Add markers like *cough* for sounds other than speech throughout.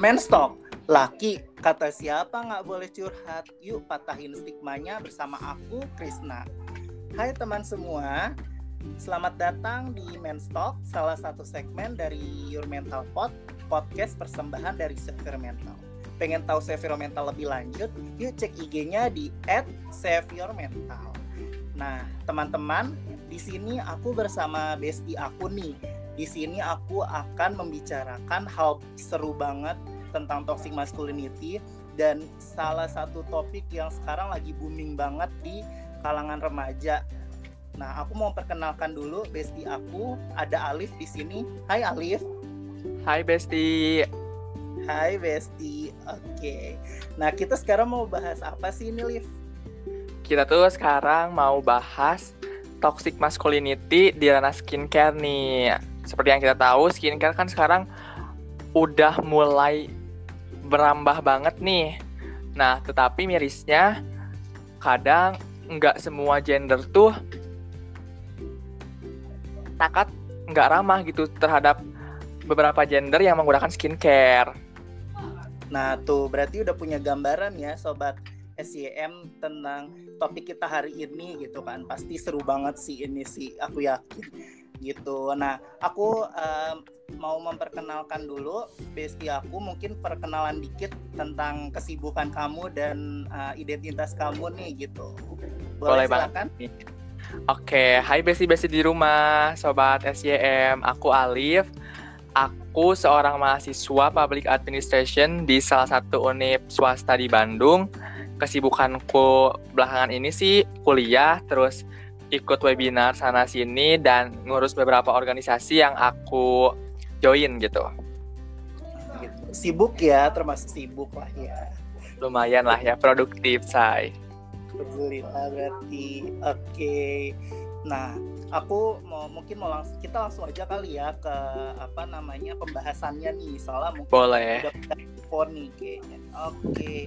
Menstock, laki, kata siapa nggak boleh curhat? Yuk patahin stigmanya bersama aku, Krisna. Hai teman semua, selamat datang di Menstock, salah satu segmen dari Your Mental Pod, podcast persembahan dari Severe Mental. Pengen tahu Severe Mental lebih lanjut? Yuk cek IG-nya di @severe_mental. Nah, teman-teman, di sini aku bersama bestie aku nih. Di sini aku akan membicarakan hal seru banget tentang toxic masculinity dan salah satu topik yang sekarang lagi booming banget di kalangan remaja. Nah, aku mau perkenalkan dulu bestie aku, ada Alif di sini. Hai Alif. Hai Besti. Hai Besti. Oke. Nah, kita sekarang mau bahas apa sih ini, Liv? Kita tuh sekarang mau bahas toxic masculinity di ranah skincare nih. Seperti yang kita tahu, skincare kan sekarang udah mulai berambah banget nih. Nah, tetapi mirisnya kadang nggak semua gender tuh takat nggak ramah gitu terhadap beberapa gender yang menggunakan skincare. Nah, tuh berarti udah punya gambaran ya sobat SYM tentang topik kita hari ini gitu kan. Pasti seru banget sih ini sih, aku yakin gitu. Nah, aku um, mau memperkenalkan dulu bestie aku mungkin perkenalan dikit tentang kesibukan kamu dan uh, identitas kamu nih gitu. Boleh, Boleh silakan. banget. Oke, hai besti-besti di rumah, sobat SYM. Aku Alif. Aku seorang mahasiswa Public Administration di salah satu univ swasta di Bandung. Kesibukanku belakangan ini sih kuliah, terus ikut webinar sana sini dan ngurus beberapa organisasi yang aku join gitu. Sibuk ya, termasuk sibuk lah ya. Lumayan lah ya, produktif say. Alhamdulillah berarti oke. Okay. Nah, aku mau mungkin mau langsung kita langsung aja kali ya ke apa namanya pembahasannya nih soalnya mungkin Boleh. udah nih kayaknya. Oke. Okay.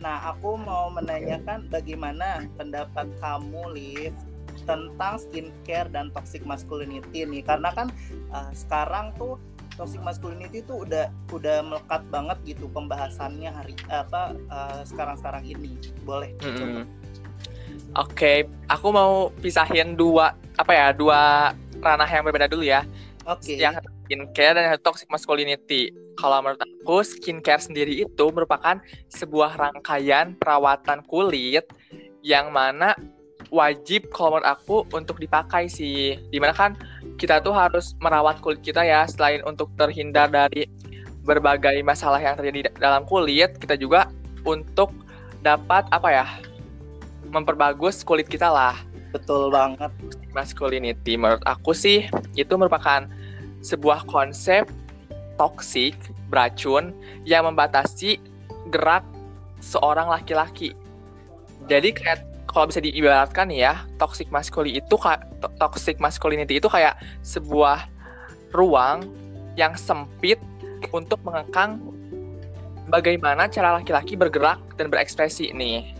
Nah, aku mau menanyakan bagaimana pendapat kamu, Liv, tentang skincare dan toxic masculinity nih karena kan uh, sekarang tuh toxic masculinity itu udah udah melekat banget gitu pembahasannya hari apa uh, sekarang-sekarang ini boleh mm -hmm. Oke, okay, aku mau pisahin dua apa ya dua ranah yang berbeda dulu ya. Oke. Okay. Yang skincare dan yang toxic masculinity. Kalau menurut aku skincare sendiri itu merupakan sebuah rangkaian perawatan kulit yang mana wajib kalau menurut aku untuk dipakai sih. Di mana kan kita tuh harus merawat kulit kita ya selain untuk terhindar dari berbagai masalah yang terjadi dalam kulit, kita juga untuk dapat apa ya memperbagus kulit kita lah. Betul banget. Masculinity menurut aku sih itu merupakan sebuah konsep toksik beracun yang membatasi gerak seorang laki-laki. Jadi kayak kalau bisa diibaratkan ya, toxic masculinity itu toxic masculinity itu kayak sebuah ruang yang sempit untuk mengekang bagaimana cara laki-laki bergerak dan berekspresi nih.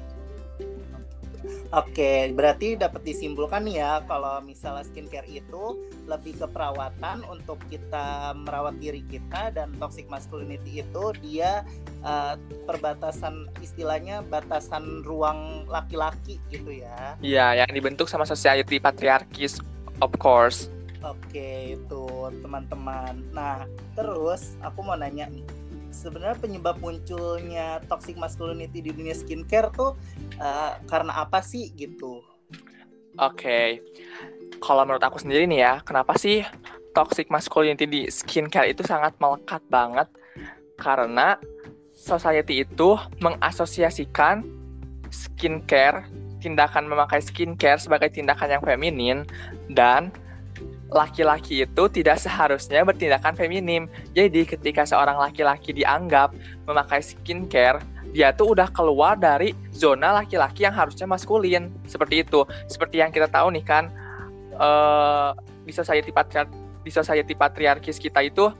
Oke, berarti dapat disimpulkan nih ya kalau misalnya skincare itu lebih ke perawatan untuk kita merawat diri kita dan toxic masculinity itu dia uh, perbatasan istilahnya batasan ruang laki-laki gitu ya. Iya, yang dibentuk sama society patriarkis of course. Oke, itu teman-teman. Nah, terus aku mau nanya nih sebenarnya penyebab munculnya toxic masculinity di dunia skincare tuh uh, karena apa sih gitu? Oke, okay. kalau menurut aku sendiri nih ya, kenapa sih toxic masculinity di skincare itu sangat melekat banget? Karena society itu mengasosiasikan skincare, tindakan memakai skincare sebagai tindakan yang feminin dan laki-laki itu tidak seharusnya bertindakan feminim. Jadi ketika seorang laki-laki dianggap memakai skincare, dia tuh udah keluar dari zona laki-laki yang harusnya maskulin. Seperti itu. Seperti yang kita tahu nih kan uh, di society patriar di society patriarkis kita itu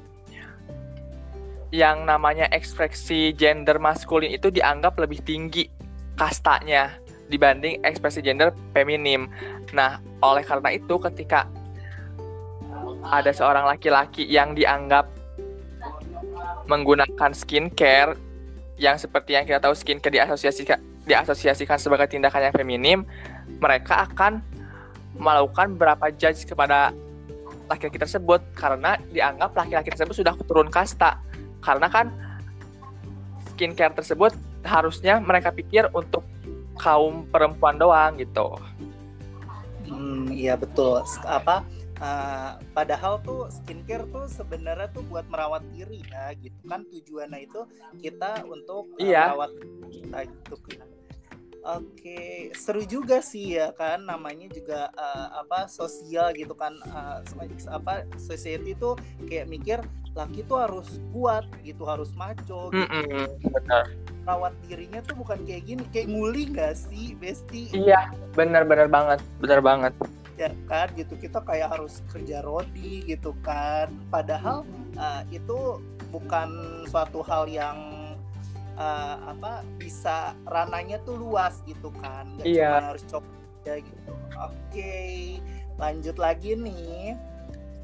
yang namanya ekspresi gender maskulin itu dianggap lebih tinggi kastanya dibanding ekspresi gender feminim. Nah, oleh karena itu ketika ada seorang laki-laki yang dianggap menggunakan skincare yang seperti yang kita tahu skincare diasosiasikan diasosiasikan sebagai tindakan yang feminim, mereka akan melakukan beberapa judge kepada laki-laki tersebut karena dianggap laki-laki tersebut sudah turun kasta. Karena kan skincare tersebut harusnya mereka pikir untuk kaum perempuan doang gitu. Hmm, iya betul. Apa Uh, padahal tuh skincare tuh sebenarnya tuh buat merawat diri ya gitu kan tujuannya itu kita untuk uh, iya. merawat kita gitu kan. Oke, seru juga sih ya kan namanya juga uh, apa sosial gitu kan uh, apa society itu kayak mikir laki tuh harus kuat gitu harus maco gitu. Mm -mm, benar. Rawat dirinya tuh bukan kayak gini, kayak nguli gak sih, Besti? Iya, benar-benar banget, benar banget ya kan gitu. Kita kayak harus kerja rodi gitu kan. Padahal uh, itu bukan suatu hal yang uh, apa bisa rananya tuh luas gitu kan. Gak iya. cuma harus coba ya gitu. Oke lanjut lagi nih.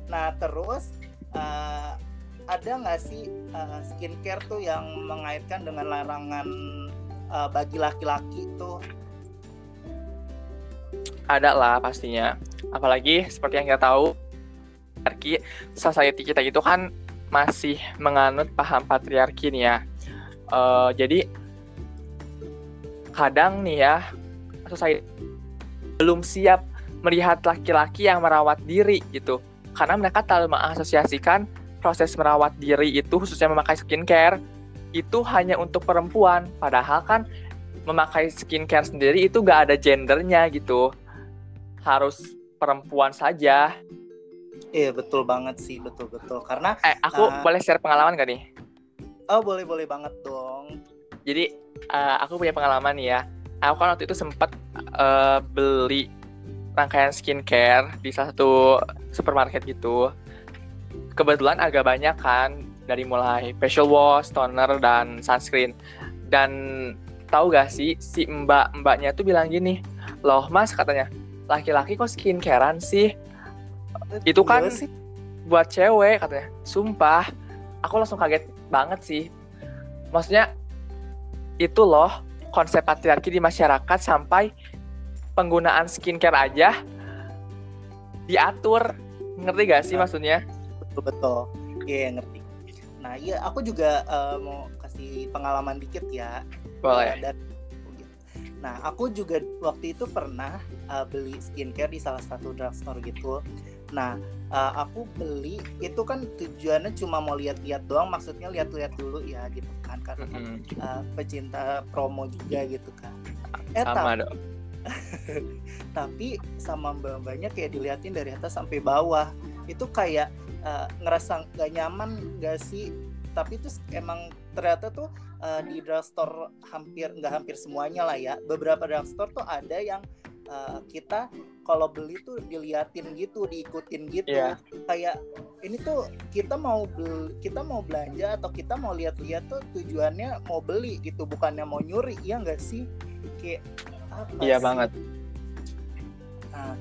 Nah terus uh, ada nggak sih uh, skincare tuh yang mengaitkan dengan larangan uh, bagi laki-laki tuh ada lah pastinya. Apalagi seperti yang kita tahu patriarki society kita itu kan masih menganut paham patriarki nih ya. Uh, jadi kadang nih ya society belum siap melihat laki-laki yang merawat diri gitu. Karena mereka terlalu mengasosiasikan proses merawat diri itu khususnya memakai skincare itu hanya untuk perempuan. Padahal kan memakai skincare sendiri itu gak ada gendernya gitu harus perempuan saja. Iya betul banget sih betul betul karena. Eh aku uh, boleh share pengalaman gak nih? Oh boleh boleh banget dong. Jadi uh, aku punya pengalaman nih ya. Aku kan waktu itu sempat uh, beli rangkaian skincare di salah satu supermarket gitu. Kebetulan agak banyak kan dari mulai facial wash, toner dan sunscreen. Dan tahu gak sih si mbak-mbaknya tuh bilang gini, loh mas katanya laki-laki kok skincarean sih? Itu kan sih. buat cewek katanya. Sumpah aku langsung kaget banget sih. Maksudnya itu loh konsep patriarki di masyarakat sampai penggunaan skincare aja diatur. Ngerti gak sih nah, maksudnya? Betul betul. Iya yeah, ngerti. Nah iya aku juga uh, mau kasih pengalaman dikit ya. Boleh. Dan Nah, aku juga waktu itu pernah uh, beli skincare di salah satu drugstore gitu. Nah, uh, aku beli itu kan tujuannya cuma mau lihat-lihat doang, maksudnya lihat-lihat dulu ya gitu kan karena mm -hmm. uh, pecinta promo juga gitu kan. Eh, sama dong. *laughs* tapi sama mbak-mbaknya kayak diliatin dari atas sampai bawah. Itu kayak uh, ngerasa nggak nyaman gak sih? Tapi itu emang ternyata tuh uh, di drugstore hampir nggak hampir semuanya lah ya. Beberapa drugstore tuh ada yang uh, kita kalau beli tuh diliatin gitu diikutin gitu. Yeah. kayak ini tuh kita mau beli, kita mau belanja atau kita mau lihat-lihat tuh tujuannya mau beli gitu bukannya mau nyuri ya nggak sih? Kayak apa iya sih? banget. Nah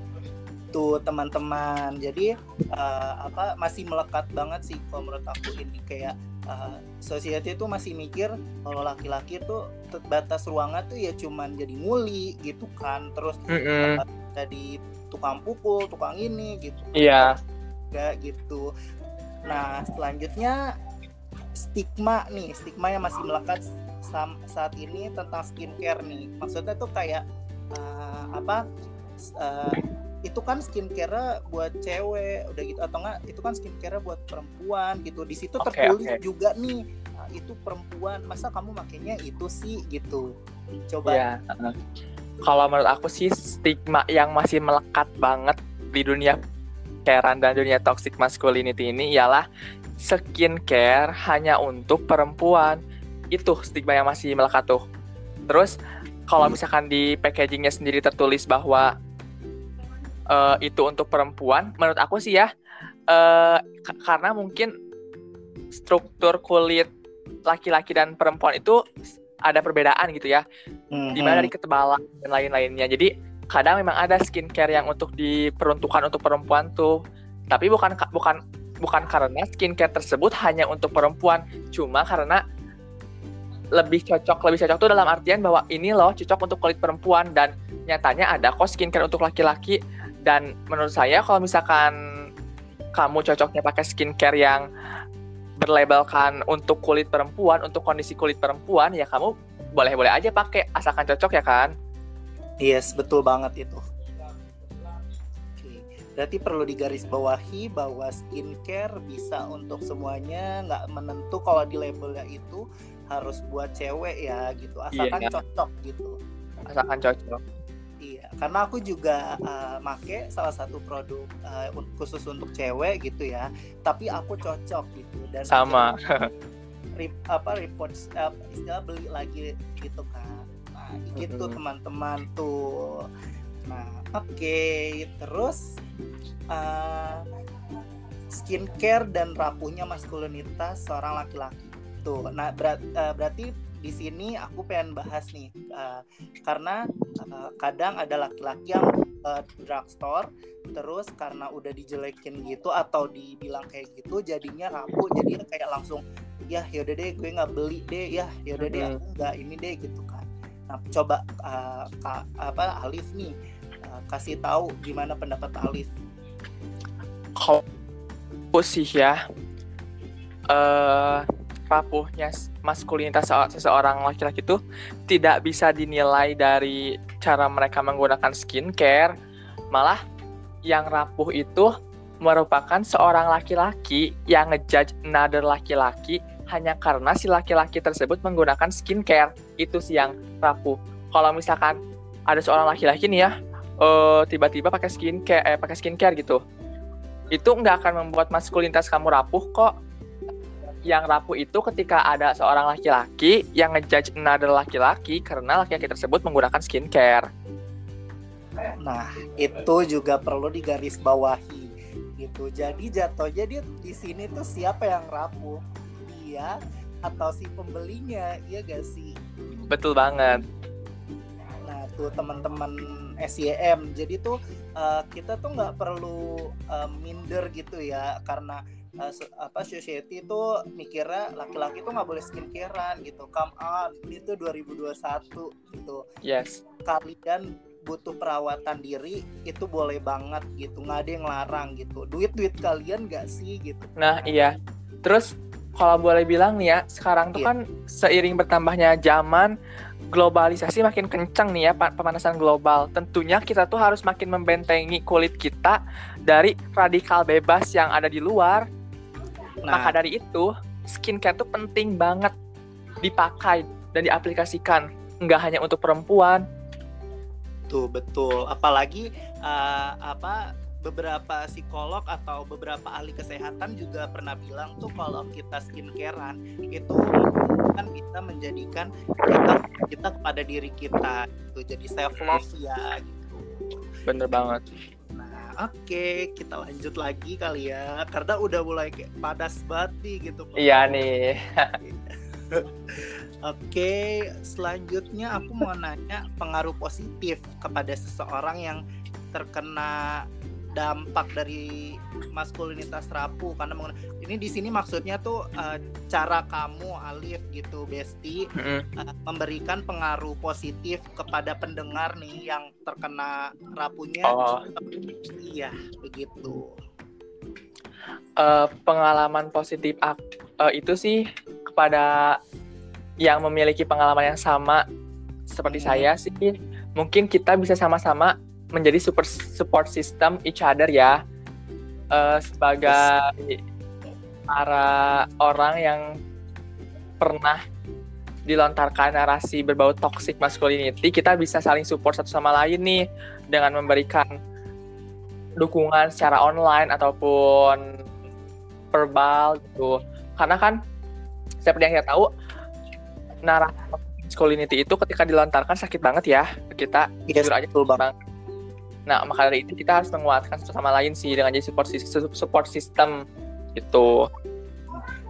gitu teman-teman jadi uh, apa masih melekat banget sih kalau menurut aku ini. Kayak uh, society itu masih mikir kalau laki-laki tuh batas ruangan tuh ya cuman jadi muli gitu kan terus mm -hmm. uh, jadi tukang pukul tukang ini gitu iya yeah. gitu nah selanjutnya stigma nih stigma yang masih melekat saat ini tentang skincare nih maksudnya tuh kayak uh, apa uh, itu kan skincare buat cewek udah gitu. Atau enggak itu kan skincare buat perempuan gitu. Di situ okay, tertulis okay. juga nih nah, itu perempuan masa kamu makainya itu sih? Gitu. Coba. Ya, uh, kalau menurut aku sih stigma yang masih melekat banget di dunia carean dan dunia toxic masculinity ini ialah skincare hanya untuk perempuan. Itu stigma yang masih melekat tuh. Terus kalau hmm. misalkan di packagingnya sendiri tertulis bahwa uh, itu untuk perempuan menurut aku sih ya uh, karena mungkin struktur kulit laki-laki dan perempuan itu ada perbedaan gitu ya. Mm-hmm. di mana dari ketebalan dan lain-lainnya. Jadi kadang memang ada skincare yang untuk diperuntukkan untuk perempuan tuh. Tapi bukan bukan bukan karena skincare tersebut hanya untuk perempuan, cuma karena lebih cocok lebih cocok tuh dalam artian bahwa ini loh cocok untuk kulit perempuan. Dan nyatanya ada kok skincare untuk laki-laki dan menurut saya kalau misalkan kamu cocoknya pakai skincare yang berlabelkan untuk kulit perempuan untuk kondisi kulit perempuan ya kamu boleh-boleh aja pakai asalkan cocok ya kan? Yes betul banget itu. Berarti perlu digarisbawahi bahwa skincare bisa untuk semuanya, nggak menentu kalau di labelnya itu harus buat cewek ya gitu. Asalkan iya. cocok gitu. Asalkan cocok iya karena aku juga uh, make salah satu produk uh, khusus untuk cewek gitu ya tapi aku cocok gitu dan sama *laughs* rip, apa report uh, istilah beli lagi gitu kan nah gitu mm -hmm. teman-teman tuh nah oke okay. terus uh, skincare dan rapuhnya maskulinitas seorang laki-laki gitu. Nah, berat, uh, berarti di sini aku pengen bahas nih uh, karena uh, kadang ada laki-laki yang uh, drugstore terus karena udah dijelekin gitu atau dibilang kayak gitu jadinya rapuh jadi kayak langsung ya yaudah deh gue nggak beli deh ya yaudah deh aku nggak ini deh gitu kan. Nah coba uh, ka, apa Alif nih uh, kasih tahu gimana pendapat Alif. Kalau sih ya uh, rapuhnya maskulinitas seseorang laki-laki itu tidak bisa dinilai dari cara mereka menggunakan skincare, malah yang rapuh itu merupakan seorang laki-laki yang ngejudge another laki-laki hanya karena si laki-laki tersebut menggunakan skincare. Itu sih yang rapuh. Kalau misalkan ada seorang laki-laki nih ya, uh, tiba-tiba pakai skincare, eh, pakai skincare gitu, itu nggak akan membuat maskulinitas kamu rapuh kok yang rapuh itu ketika ada seorang laki-laki yang ngejudge another laki-laki karena laki-laki tersebut menggunakan skincare. Nah, itu juga perlu digarisbawahi gitu. Jadi jatuhnya dia di sini tuh siapa yang rapuh? Dia atau si pembelinya, iya gak sih? Betul banget. Nah, tuh teman-teman SYM. Jadi tuh uh, kita tuh nggak perlu uh, minder gitu ya karena uh, apa society itu mikirnya laki-laki tuh nggak boleh skincarean gitu come on ini tuh 2021 gitu yes kalian butuh perawatan diri itu boleh banget gitu nggak ada yang larang gitu duit duit kalian nggak sih gitu nah iya terus kalau boleh bilang nih ya sekarang tuh yeah. kan seiring bertambahnya zaman globalisasi makin kencang nih ya pemanasan global. Tentunya kita tuh harus makin membentengi kulit kita dari radikal bebas yang ada di luar. Nah, Maka dari itu, skincare tuh penting banget dipakai dan diaplikasikan. Nggak hanya untuk perempuan. Tuh, betul. Apalagi uh, apa beberapa psikolog atau beberapa ahli kesehatan juga pernah bilang tuh kalau kita skincarean itu kan bisa menjadikan kita kita kepada diri kita itu jadi self love ya gitu. Bener banget. Oke, kita lanjut lagi kali ya. Karena udah mulai kayak padas banget nih gitu. Iya nih. *laughs* Oke, selanjutnya aku mau nanya pengaruh positif kepada seseorang yang terkena dampak dari maskulinitas rapuh karena ini di sini maksudnya tuh uh, cara kamu Alif gitu Besti mm-hmm. uh, memberikan pengaruh positif kepada pendengar nih yang terkena rapuhnya oh. iya begitu uh, pengalaman positif uh, itu sih kepada yang memiliki pengalaman yang sama seperti hmm. saya sih mungkin kita bisa sama-sama menjadi super support system each other ya. Uh, sebagai para orang yang pernah dilontarkan narasi berbau toxic masculinity kita bisa saling support satu sama lain nih dengan memberikan dukungan secara online ataupun verbal gitu. Karena kan seperti yang kita tahu narasi masculinity itu ketika dilontarkan sakit banget ya kita. Yes, jujur aja betul banget Nah, maka dari itu kita harus menguatkan satu sama lain sih dengan jadi support support system itu.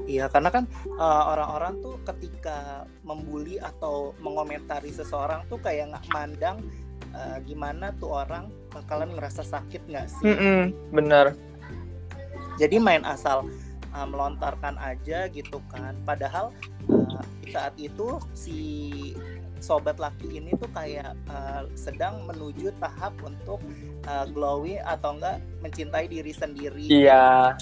Iya, karena kan uh, orang-orang tuh ketika membuli atau mengomentari seseorang tuh kayak nggak mandang uh, gimana tuh orang bakalan ngerasa sakit nggak sih? Mm -mm, bener. jadi main asal uh, melontarkan aja gitu kan padahal uh, saat itu si sobat laki ini tuh kayak uh, sedang menuju tahap untuk uh, glowy atau enggak mencintai diri sendiri iya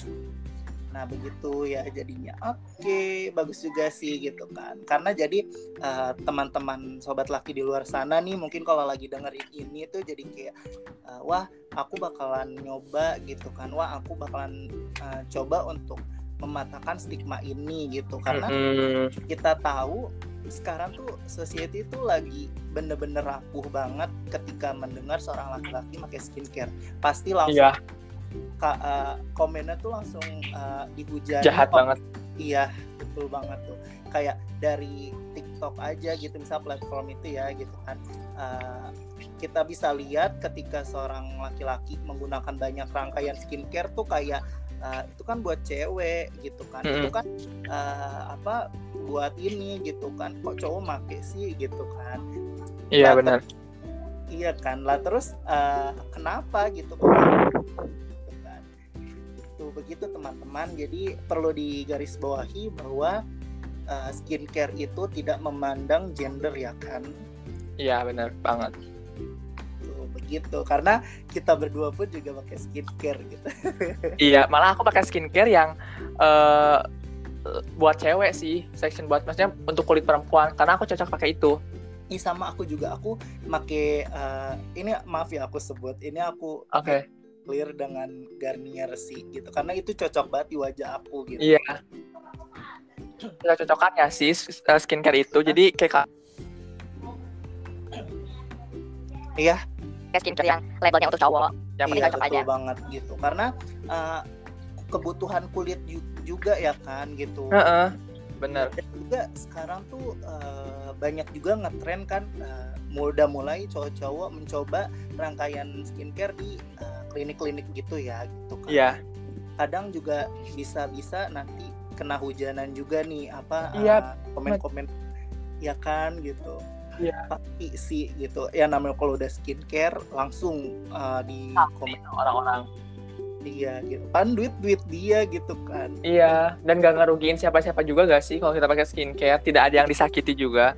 Nah begitu ya jadinya. Oke, okay, bagus juga sih gitu kan. Karena jadi uh, teman-teman sobat laki di luar sana nih mungkin kalau lagi dengerin ini tuh jadi kayak uh, wah aku bakalan nyoba gitu kan. Wah aku bakalan uh, coba untuk mematahkan stigma ini gitu. Karena mm-hmm. kita tahu sekarang tuh society itu lagi bener-bener rapuh banget ketika mendengar seorang laki-laki pakai skincare. Pasti langsung yeah ka, uh, komennya tuh langsung uh, dihujani jahat oh, banget. Iya betul banget tuh. Kayak dari TikTok aja gitu misal platform itu ya gitu kan. Uh, kita bisa lihat ketika seorang laki-laki menggunakan banyak rangkaian skincare tuh kayak uh, itu kan buat cewek gitu kan mm -hmm. itu kan uh, apa buat ini gitu kan kok cowok make sih gitu kan iya nah, benar iya kan lah terus uh, kenapa gitu begitu teman-teman. Jadi perlu digarisbawahi bahwa uh, skincare itu tidak memandang gender ya kan? Iya benar banget. Begitu. Karena kita berdua pun juga pakai skincare gitu. *laughs* iya, malah aku pakai skincare yang uh, buat cewek sih, section buat maksudnya untuk kulit perempuan. Karena aku cocok pakai itu. Ini sama aku juga. Aku pakai uh, ini maaf ya aku sebut. Ini aku Oke. Okay clear dengan Garnier sih gitu. Karena itu cocok banget di wajah aku gitu. Iya. Kita cocokan ya sih eh, skincare itu. Jadi kayak iya kayak skincare yang labelnya untuk cowok yang iya, cocok betul aja banget gitu karena uh, kebutuhan kulit juga ya kan gitu uh -uh, benar dan juga sekarang tuh uh, banyak juga ngetren kan uh, udah mulai cowok-cowok mencoba rangkaian skincare di uh, klinik-klinik gitu ya gitu kan. Iya. Kadang juga bisa-bisa nanti kena hujanan juga nih apa iya, uh, komen-komen ya kan gitu. Iya. Pasti sih gitu. Ya namanya kalau udah skincare langsung uh, di komen orang-orang. Iya gitu kan duit duit dia gitu kan iya dan gak ngerugiin siapa-siapa juga gak sih kalau kita pakai skincare tidak ada yang disakiti juga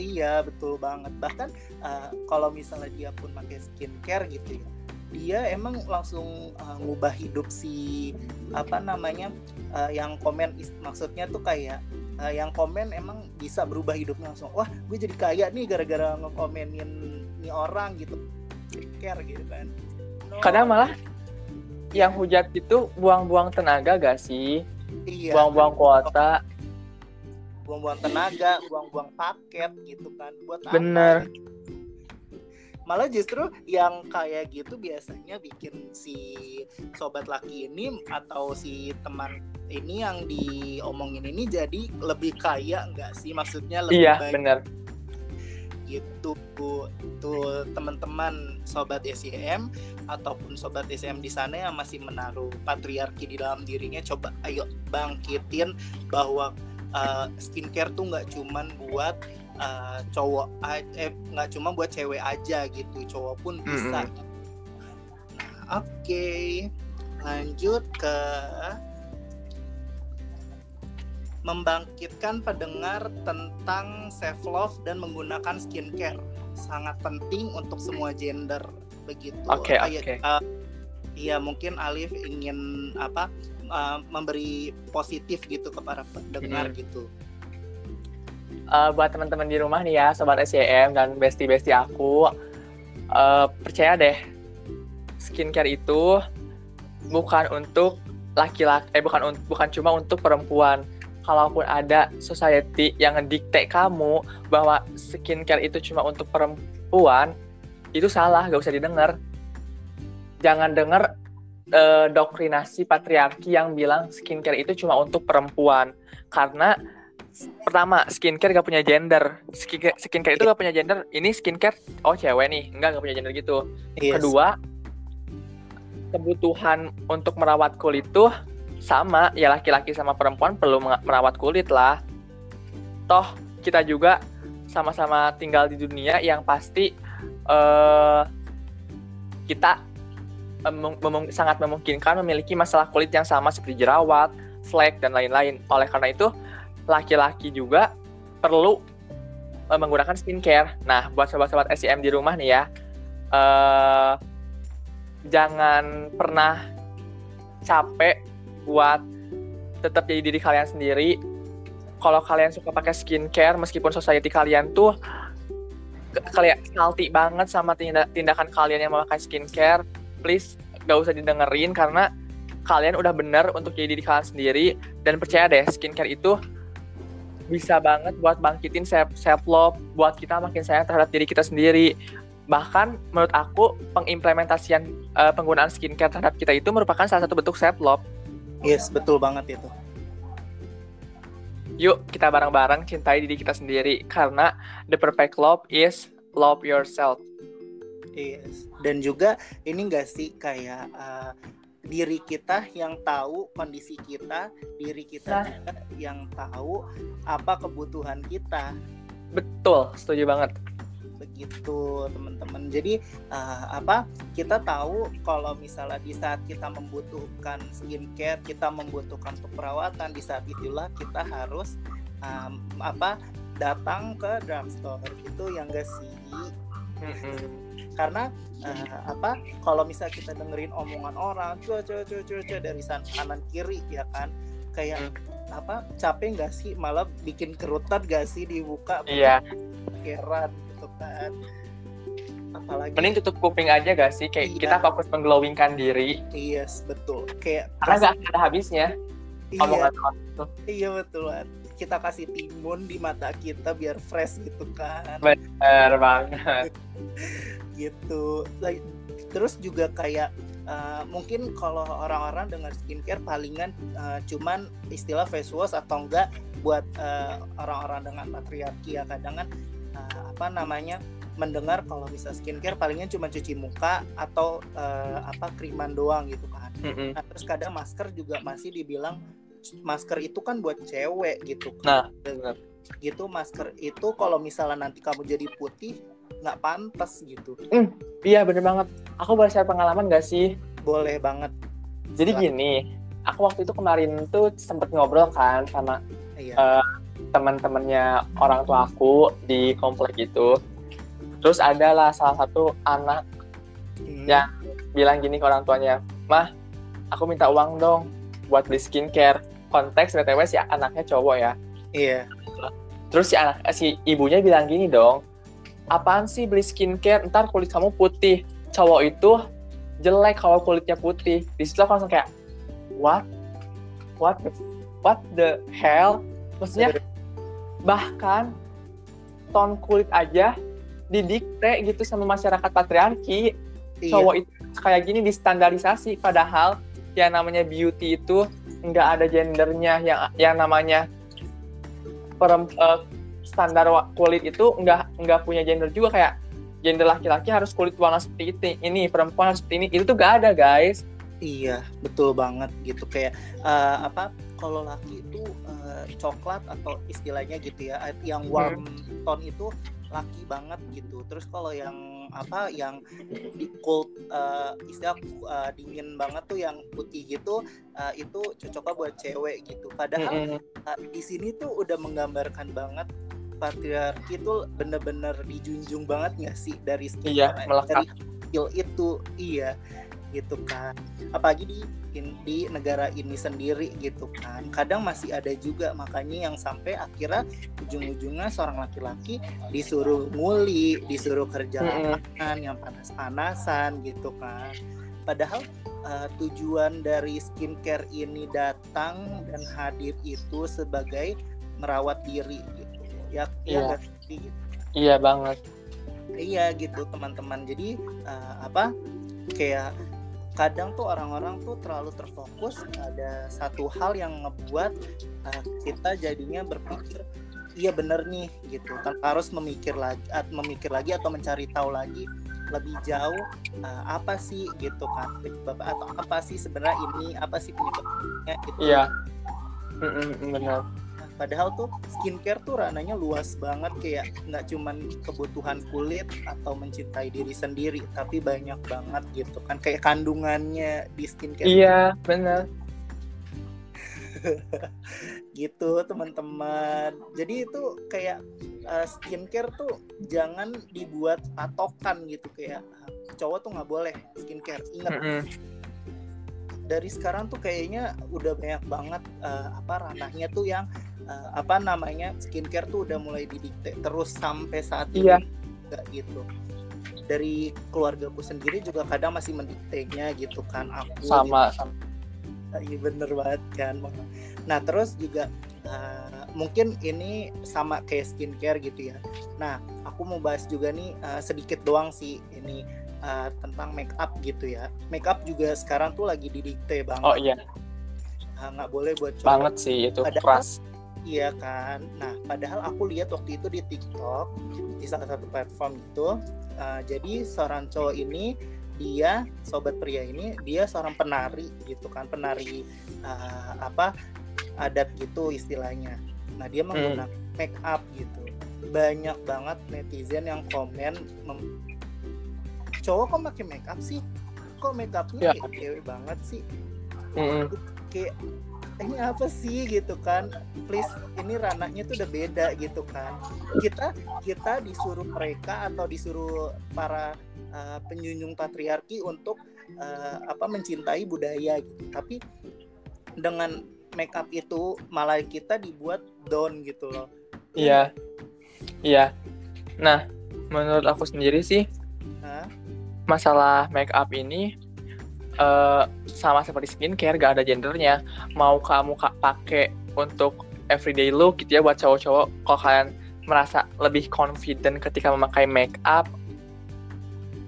iya betul banget bahkan uh, kalau misalnya dia pun pakai skincare gitu ya dia emang langsung uh, ngubah hidup si apa namanya uh, yang komen maksudnya tuh kayak uh, yang komen emang bisa berubah hidupnya langsung. Wah gue jadi kaya nih gara-gara ngekomenin nih orang gitu. Care gitu kan. No. kadang malah yang hujat itu buang-buang tenaga gak sih? Iya, buang-buang kuota. Buang-buang tenaga buang-buang paket gitu kan. Buat bener. apa, gitu malah justru yang kayak gitu biasanya bikin si sobat laki ini atau si teman ini yang diomongin ini jadi lebih kaya nggak sih? Maksudnya lebih iya, baik bener gitu tuh teman-teman sobat SCM ataupun sobat SCM di sana yang masih menaruh patriarki di dalam dirinya coba ayo bangkitin bahwa uh, skincare tuh nggak cuman buat uh, cowok eh nggak cuma buat cewek aja gitu cowok pun bisa mm -hmm. nah, oke okay. lanjut ke membangkitkan pendengar tentang self love dan menggunakan skincare sangat penting untuk semua gender begitu. Oke okay, oke. Okay. Uh, Iya mungkin Alif ingin apa uh, memberi positif gitu kepada pendengar hmm. gitu uh, buat teman-teman di rumah nih ya, sobat SCM dan bestie-bestie aku, uh, percaya deh, skincare itu bukan untuk laki-laki, eh bukan bukan cuma untuk perempuan. Kalaupun ada society yang ngedikte kamu bahwa skincare itu cuma untuk perempuan, itu salah, gak usah didengar. Jangan dengar uh, doktrinasi patriarki yang bilang skincare itu cuma untuk perempuan, karena pertama skincare gak punya gender. Skincare, skincare itu gak punya gender. Ini skincare oh cewek nih. Enggak gak punya gender gitu. Yes. kedua kebutuhan untuk merawat kulit tuh sama. Ya laki-laki sama perempuan perlu merawat kulit lah. Toh kita juga sama-sama tinggal di dunia yang pasti uh, kita mem- mem- sangat memungkinkan memiliki masalah kulit yang sama seperti jerawat, flek dan lain-lain. Oleh karena itu, laki-laki juga perlu uh, menggunakan skincare. Nah, buat sobat-sobat SEM di rumah nih ya, uh, jangan pernah capek buat tetap jadi diri kalian sendiri. Kalau kalian suka pakai skincare, meskipun society kalian tuh kalian salty banget sama tindak tindakan kalian yang memakai skincare, please gak usah didengerin karena kalian udah bener untuk jadi diri kalian sendiri dan percaya deh skincare itu bisa banget buat bangkitin self self love buat kita makin sayang terhadap diri kita sendiri. Bahkan menurut aku pengimplementasian uh, penggunaan skincare terhadap kita itu merupakan salah satu bentuk self love yes betul banget itu. Yuk kita bareng-bareng cintai diri kita sendiri karena the perfect love is love yourself. Yes. Dan juga ini enggak sih kayak uh, diri kita yang tahu kondisi kita, diri kita nah. juga yang tahu apa kebutuhan kita. Betul, setuju banget. Begitu, teman-teman. Jadi uh, apa? Kita tahu kalau misalnya di saat kita membutuhkan skincare, kita membutuhkan perawatan, di saat itulah kita harus um, apa? datang ke drugstore itu yang gak sih? Karena uh, apa kalau misal kita dengerin omongan orang cuy cuy cuy cuy cuy dari sana kanan kiri ya kan kayak hmm. apa capek nggak sih? Malah bikin kerutan gak sih dibuka iya. Keran gitu kan. Apalagi mending tutup kuping aja gak sih? Kayak iya. kita fokus mengglowingkan diri. Yes betul. Kayak karena gak ada habisnya iya, omongan orang itu. Iya betul kita kasih timun di mata kita biar fresh gitu kan. Bener banget. Gitu. Terus juga kayak uh, mungkin kalau orang-orang dengan skincare palingan uh, cuman istilah face wash atau enggak buat uh, orang-orang dengan patriarki ya. Kadang kan uh, apa namanya mendengar kalau bisa skincare palingnya cuma cuci muka atau uh, apa kriman doang gitu kan. Nah, terus kadang masker juga masih dibilang masker itu kan buat cewek gitu kan. Nah, gitu masker itu kalau misalnya nanti kamu jadi putih nggak pantas gitu. Mm, iya bener banget. Aku boleh share pengalaman gak sih? Boleh banget. Jadi Silahkan. gini, aku waktu itu kemarin tuh sempet ngobrol kan sama iya. uh, teman-temannya orang tua aku di komplek itu. Terus adalah salah satu anak hmm. yang bilang gini ke orang tuanya, mah, aku minta uang dong buat beli skincare konteks btw si anaknya cowok ya. Iya. Terus si anak si ibunya bilang gini dong apaan sih beli skincare? Ntar kulit kamu putih. Cowok itu jelek kalau kulitnya putih. Di situ aku langsung kayak what? What the, what the hell? Maksudnya bahkan ton kulit aja didikte gitu sama masyarakat patriarki. Iya. cowok itu kayak gini distandarisasi padahal yang namanya beauty itu nggak ada gendernya yang yang namanya perem, uh, standar kulit itu nggak nggak punya gender juga kayak gender laki-laki harus kulit warna seperti ini ini perempuan harus seperti ini itu tuh gak ada guys iya betul banget gitu kayak uh, apa kalau laki itu uh, coklat atau istilahnya gitu ya yang warm hmm. tone itu laki banget gitu terus kalau yang apa yang di cold uh, istilah uh, dingin banget tuh yang putih gitu uh, itu cocoknya buat cewek gitu. Padahal uh, di sini tuh udah menggambarkan banget patriarki itu bener-bener dijunjung banget nggak sih dari skill iya, dari skill itu iya gitu kan. Apalagi di di negara ini sendiri gitu kan. Kadang masih ada juga makanya yang sampai akhirnya ujung-ujungnya seorang laki-laki disuruh nguli disuruh kerja lapangan yang panas-panasan gitu kan. Padahal uh, tujuan dari skincare ini datang dan hadir itu sebagai merawat diri gitu. Ya iya. ya, gitu. iya banget. Iya gitu teman-teman. Jadi uh, apa kayak kadang tuh orang-orang tuh terlalu terfokus ada satu hal yang ngebuat uh, kita jadinya berpikir iya bener nih gitu. Kan harus memikir lagi memikir lagi atau mencari tahu lagi lebih jauh uh, apa sih gitu kan penyebab atau apa sih sebenarnya ini apa sih penyebabnya gitu. Iya. Mm -mm, benar padahal tuh skincare tuh ranahnya luas banget kayak nggak cuman kebutuhan kulit atau mencintai diri sendiri tapi banyak banget gitu kan kayak kandungannya di skincare Iya, benar. *laughs* gitu teman-teman jadi itu kayak uh, skincare tuh jangan dibuat patokan gitu kayak cowok tuh nggak boleh skincare ingat Mm-mm. dari sekarang tuh kayaknya udah banyak banget uh, apa ranahnya tuh yang uh, apa namanya skincare tuh udah mulai didikte terus sampai saat ini Iya. nggak gitu dari keluargaku sendiri juga kadang masih mendiktenya gitu kan aku Sama, gitu. sama. Iya bener banget kan. Nah terus juga uh, mungkin ini sama kayak skincare gitu ya. Nah aku mau bahas juga nih uh, sedikit doang sih ini uh, tentang make up gitu ya. Make up juga sekarang tuh lagi didikte banget. Oh iya, nggak boleh buat cowok. banget sih itu Padahal- keras. Iya kan. Nah padahal aku lihat waktu itu di TikTok di salah satu platform itu. uh, jadi seorang cowok ini dia sobat pria ini dia seorang penari gitu kan penari uh, apa adat gitu istilahnya. Nah dia menggunakan make up gitu. Banyak banget netizen yang komen mem- cowok kok pakai make up sih? Kok make upnya Ya. cewek banget sih? Mm-mm. kayak ini apa sih gitu kan? Please ini ranahnya tuh udah beda gitu kan. Kita kita disuruh mereka atau disuruh para uh, penyunjung patriarki untuk uh, apa mencintai budaya gitu. Tapi dengan make up itu malah kita dibuat down gitu loh. Iya, iya. Nah, menurut aku sendiri sih Hah? masalah make up ini eh, sama seperti skincare gak ada gendernya. Mau kamu ka- pakai untuk everyday look gitu ya buat cowok-cowok kalau kalian merasa lebih confident ketika memakai make up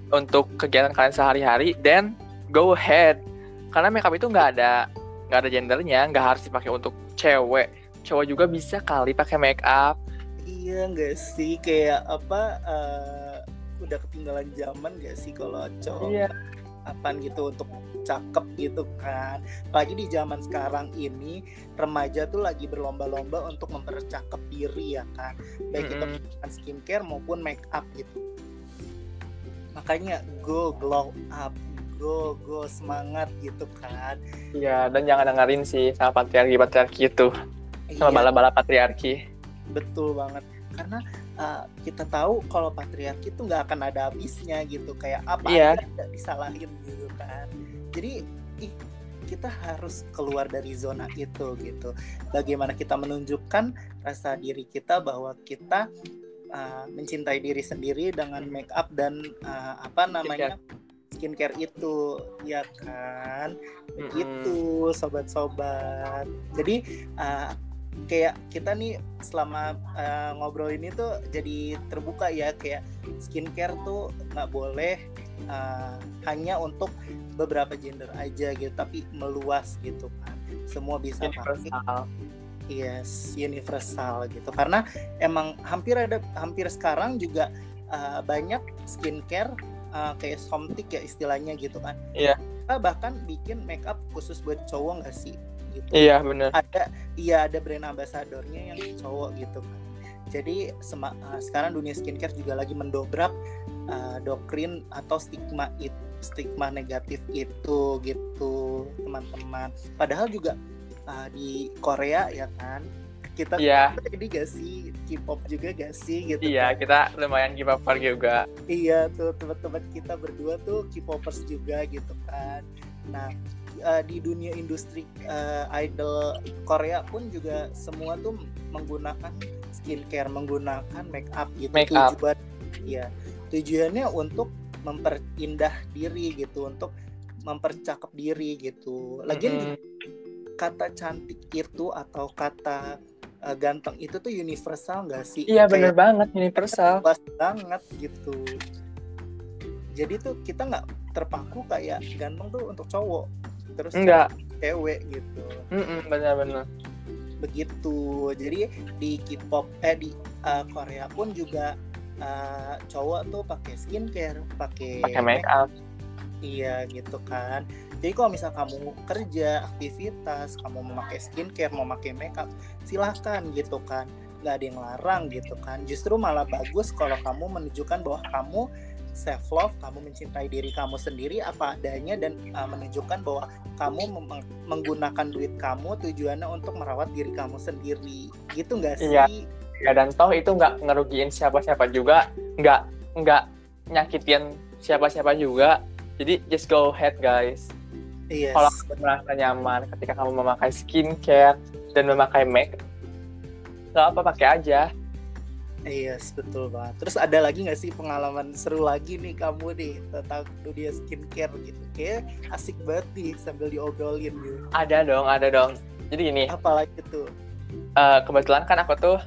untuk kegiatan kalian sehari-hari then go ahead. Karena make up itu nggak ada nggak ada gendernya nggak harus dipakai untuk cewek. Cowok juga bisa kali pakai make up iya nggak sih? Kayak apa uh, udah ketinggalan zaman gak sih kalau cowok? Iya. Apaan gitu untuk cakep gitu kan. Apalagi di zaman sekarang ini remaja tuh lagi berlomba-lomba untuk mempercakep diri ya kan. Baik itu Mm-mm. menggunakan skincare maupun make up gitu. Makanya go glow up go go semangat gitu kan. Iya, dan jangan dengerin sih sama patriarki-patriarki itu, sama Iya, bala-bala patriarki. betul banget. Karena uh, kita tahu kalau patriarki itu nggak akan ada habisnya gitu kayak apa Iya. aja nggak disalahin gitu kan. Jadi ih kita harus keluar dari zona itu gitu. Bagaimana kita menunjukkan rasa diri kita bahwa kita uh, mencintai diri sendiri dengan make up dan uh, apa namanya skincare itu ya kan? Begitu sobat-sobat. Jadi uh, kayak kita nih selama uh, ngobrol ini tuh jadi terbuka ya kayak skincare tuh nggak boleh uh, hanya untuk beberapa gender aja gitu tapi meluas gitu kan. Semua bisa pakai. Universal. yes universal gitu. Karena emang hampir ada hampir sekarang juga uh, banyak skincare uh, kayak somtik ya istilahnya gitu kan. Iya. kita bahkan bikin make up khusus buat cowok nggak sih Iya, bener. ada iya ada brand ambasadornya yang cowok gitu kan jadi sema- uh, sekarang dunia skincare juga lagi mendobrak uh, doktrin atau stigma itu stigma negatif itu gitu teman-teman padahal juga uh, di Korea ya kan kita Iya, jadi gak sih K-pop juga gak sih gitu iya, kan? kita lumayan up juga. Iya tuh teman-teman kita berdua tuh K-popers juga gitu kan. Nah eh, di dunia industri eh, idol Korea pun juga semua tuh menggunakan skincare, menggunakan make up gitu. Make up. Tujuan, ya tujuannya untuk memperindah diri gitu, untuk mempercakap diri gitu. Lagian Mm-mm. juga kata cantik itu atau kata eh, ganteng itu tuh universal nggak sih? Iya, Kayak- bener banget, universal. luas banget gitu jadi tuh kita nggak terpaku kayak ganteng tuh untuk cowok terus Enggak. cewek gitu Mm-mm, bener-bener. begitu jadi di K-pop eh di uh, Korea pun juga uh, cowok tuh pakai skincare pakai Pakai make up. Iya gitu kan. Jadi kalau misal kamu kerja, aktivitas, kamu memakai skincare, mau pakai makeup, silahkan gitu kan. Gak ada yang larang gitu kan. Justru malah bagus kalau kamu menunjukkan bahwa kamu self love, kamu mencintai diri kamu sendiri apa adanya dan uh, menunjukkan bahwa kamu menggunakan duit kamu tujuannya untuk merawat diri kamu sendiri. Gitu nggak sih? Iya. ya dan toh itu nggak ngerugiin siapa-siapa juga nggak nggak nyakitin siapa-siapa juga jadi just go ahead guys Yes. kalau kamu merasa nyaman ketika kamu memakai skincare dan memakai make nggak apa pakai aja Yes, betul banget. Terus ada lagi nggak sih pengalaman seru lagi nih kamu nih tentang dunia skincare gitu? Kayak asik banget nih sambil diobrolin gitu. ada dong ada dong jadi gini Apalagi tuh? eh, kebetulan kan aku tuh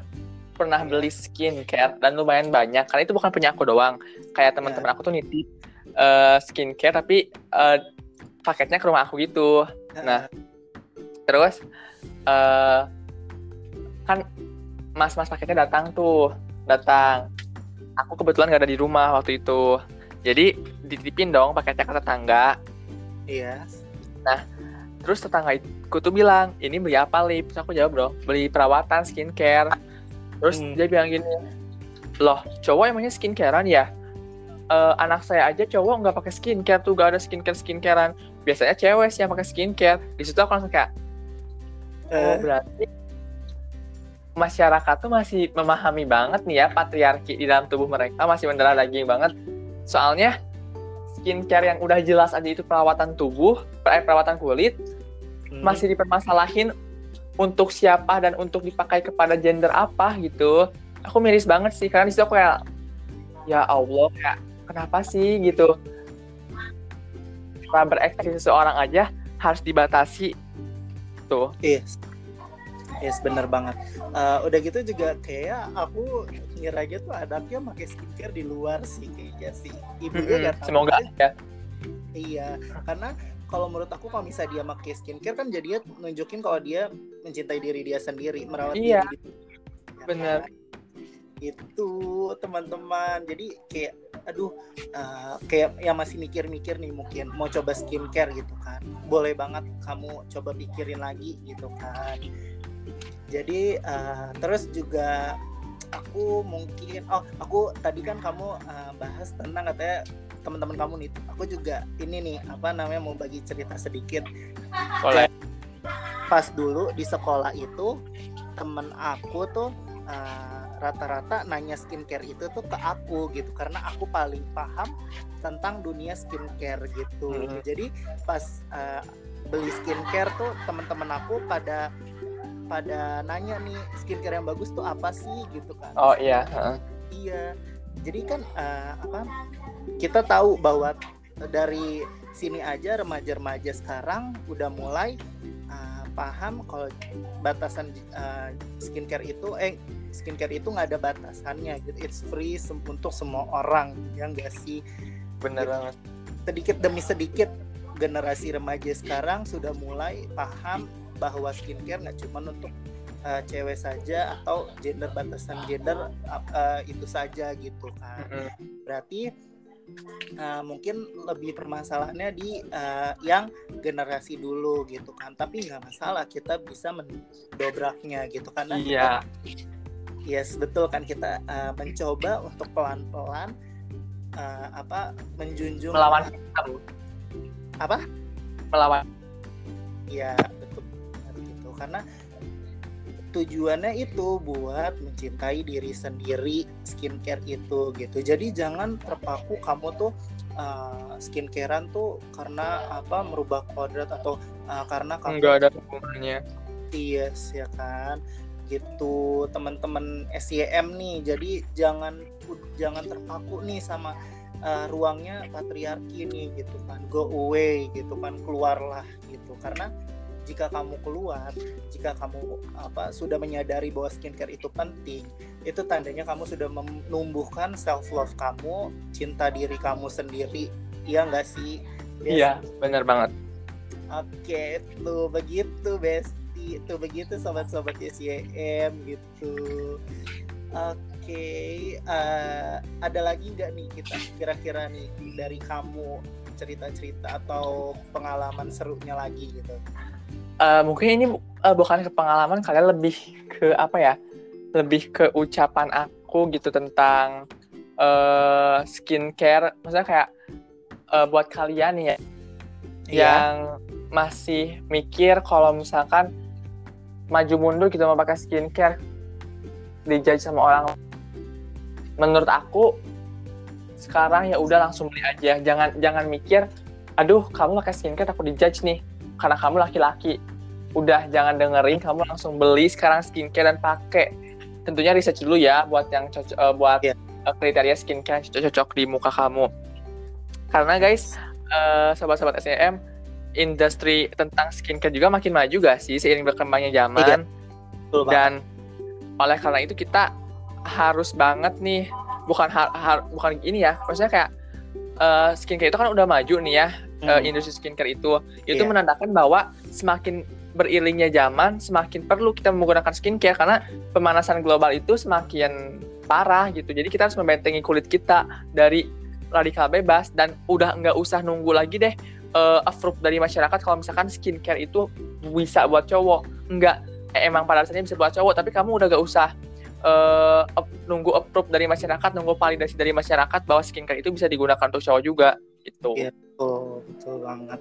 pernah beli skincare dan lumayan banyak karena itu bukan punya aku doang kayak teman-teman aku tuh nitip eh, skincare tapi eh, paketnya ke rumah aku gitu Nah. terus eh kan mas-mas paketnya datang tuh datang. Aku kebetulan gak ada di rumah waktu itu. Jadi dititipin dong paketnya ke tetangga. Iya. terus tetanggaku tuh bilang ini beli apa lip? Terus aku jawab dong beli perawatan skincare. Terus Hmm. dia bilang gini loh cowok emangnya skincarean ya? Eh, anak saya aja cowok nggak pakai skincare tuh gak ada skincare skincarean. Biasanya cewek sih yang pakai skincare. Di situ aku langsung kayak Oh, Eh, berarti masyarakat tuh masih memahami banget nih ya patriarki di dalam tubuh mereka masih mendarah daging banget. Soalnya skincare yang udah jelas aja itu perawatan tubuh, eh, perawatan kulit hmm. masih dipermasalahin untuk siapa dan untuk dipakai kepada gender apa gitu. Aku miris banget sih karena di situ aku kayak ya Allah kayak kenapa sih gitu. Cara berekspresi seseorang aja harus dibatasi tuh. Yes. Yes, bener banget. Eh, udah gitu juga kayak aku ngiranya tuh anaknya pakai skincare di luar sih kayaknya sih. Ibunya tahu Semoga aja. ya. Iya, karena kalau menurut aku kalau misalnya dia pakai skincare kan jadinya nunjukin kalau dia mencintai diri dia sendiri, merawat Iya, diri. Ya bener. kan? Itu teman-teman. Jadi kayak aduh eh, kayak yang masih mikir-mikir nih mungkin mau coba skincare gitu kan. Boleh banget kamu coba pikirin lagi gitu kan. Jadi eh, terus juga aku mungkin oh aku tadi kan kamu eh, bahas tentang katanya teman-teman kamu nih aku juga ini nih apa namanya mau bagi cerita sedikit Boleh. pas dulu di sekolah itu temen aku tuh uh, rata-rata nanya skincare itu tuh ke aku gitu karena aku paling paham tentang dunia skincare gitu Mhm. jadi pas uh, beli skincare tuh teman-teman aku pada pada nanya nih skincare yang bagus tuh apa sih gitu kan Oh iya. heeh. Iya. Jadi kan eh, apa? Kita tahu bahwa dari sini aja remaja-remaja sekarang udah mulai eh, paham kalau batasan eh, skincare itu eh skincare itu nggak ada batasannya gitu. It's free sem- untuk semua orang yang enggak sih Bener Gitu. banget. sedikit demi sedikit generasi remaja sekarang sudah mulai paham bahwa skincare nggak cuma untuk uh, cewek saja atau gender batasan gender uh, itu saja gitu kan berarti uh, mungkin lebih permasalahannya di uh, yang generasi dulu gitu kan tapi nggak masalah kita bisa mendobraknya gitu karena Iya. Yes, betul kan kita uh, mencoba untuk pelan-pelan uh, apa menjunjung Melawan hitam. apa? Melawan. Ya. Karena tujuannya itu buat mencintai diri sendiri skincare itu gitu. Jadi jangan terpaku kamu tuh uh, skincarean tuh karena apa merubah kodrat atau uh, karena kamu Enggak ada hubungannya. Yes ya kan? Gitu teman-teman SYM nih. Jadi jangan jangan terpaku nih sama uh, ruangnya patriarki nih gitu kan? Go away gitu kan? Keluarlah gitu. Karena jika kamu keluar jika kamu apa sudah menyadari bahwa skincare itu penting itu tandanya kamu sudah menumbuhkan self love kamu cinta diri kamu sendiri iya nggak sih Besti? Iya, bener banget. Oke, tuh begitu Besti, tuh begitu sobat-sobat SYM gitu. Oke, eh, ada lagi nggak nih kita kira-kira nih dari kamu cerita-cerita atau pengalaman serunya lagi gitu. Uh, mungkin ini uh, bukan ke pengalaman kalian lebih ke apa ya? Lebih ke ucapan aku gitu tentang uh, skincare. Maksudnya kayak uh, buat kalian ya iya. yang masih mikir kalau misalkan maju mundur gitu mau pakai skincare dijudge sama orang menurut aku sekarang ya udah langsung beli aja jangan jangan mikir aduh kamu pakai skincare aku dijudge nih karena kamu laki-laki. Udah jangan dengerin kamu langsung beli sekarang skincare dan pakai. Tentunya research dulu ya buat yang cocok uh, buat yeah. uh, kriteria skincare cocok-cocok di muka kamu. Karena guys uh, sobat-sobat SEM industri tentang skincare juga makin maju gak sih seiring berkembangnya zaman? Iya. dan oleh karena itu kita harus banget nih bukan har, har, bukan ini ya maksudnya kayak uh, skincare itu kan udah maju nih ya hmm. uh, industri skincare itu itu yeah. menandakan bahwa semakin beriringnya zaman semakin perlu kita menggunakan skincare karena pemanasan global itu semakin parah gitu jadi kita harus membentengi kulit kita dari radikal bebas dan udah nggak usah nunggu lagi deh uh, approve dari masyarakat kalau misalkan skincare itu bisa buat cowok nggak eh, emang pada dasarnya bisa buat cowok tapi kamu udah gak usah uh, nunggu approve dari masyarakat nunggu validasi dari masyarakat bahwa skincare itu bisa digunakan untuk cowok juga gitu iya betul betul banget.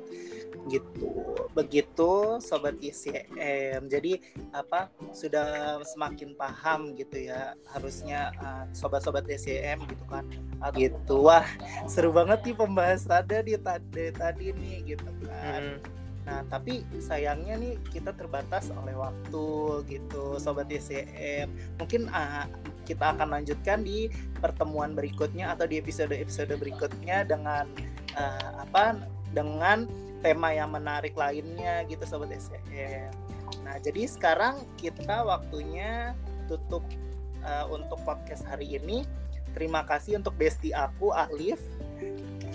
Gitu. Begitu sobat ICM jadi apa sudah semakin paham gitu ya harusnya uh, sobat-sobat ICM gitu kan. Uh, gitu. Wah seru banget nih pembahasannya di tadi tadi nih gitu kan. Hmm. Nah, tapi sayangnya nih kita terbatas oleh waktu gitu, sobat ICM. Mungkin uh, kita akan lanjutkan di pertemuan berikutnya atau di episode-episode berikutnya dengan uh, apa? Dengan tema yang menarik lainnya gitu sobat SCM. Nah, jadi sekarang kita waktunya tutup uh, untuk podcast hari ini. Terima kasih untuk bestie aku Alif.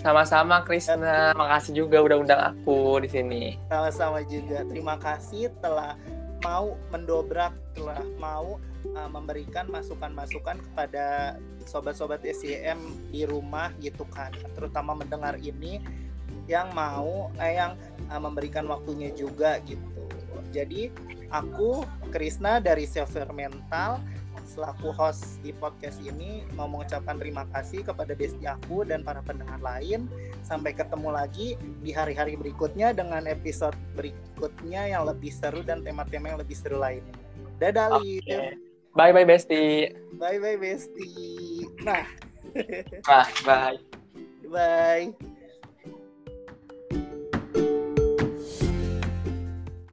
Sama-sama Krisna, makasih juga udah undang aku di sini. Sama-sama juga. Terima kasih telah mau mendobrak, telah mau uh, memberikan masukan-masukan kepada sobat-sobat SCM di rumah gitu kan. Terutama mendengar ini yang mau eh, yang uh, memberikan waktunya juga gitu. Jadi aku Krisna dari Silver Mental selaku host di podcast ini mau mengucapkan terima kasih kepada besti aku dan para pendengar lain. Sampai ketemu lagi di hari-hari berikutnya dengan episode berikutnya yang lebih seru dan tema-tema yang lebih seru lainnya. Dadah, okay. Bye bye Besti. Bye bye Besti. Nah. nah, *laughs* bye. Bye.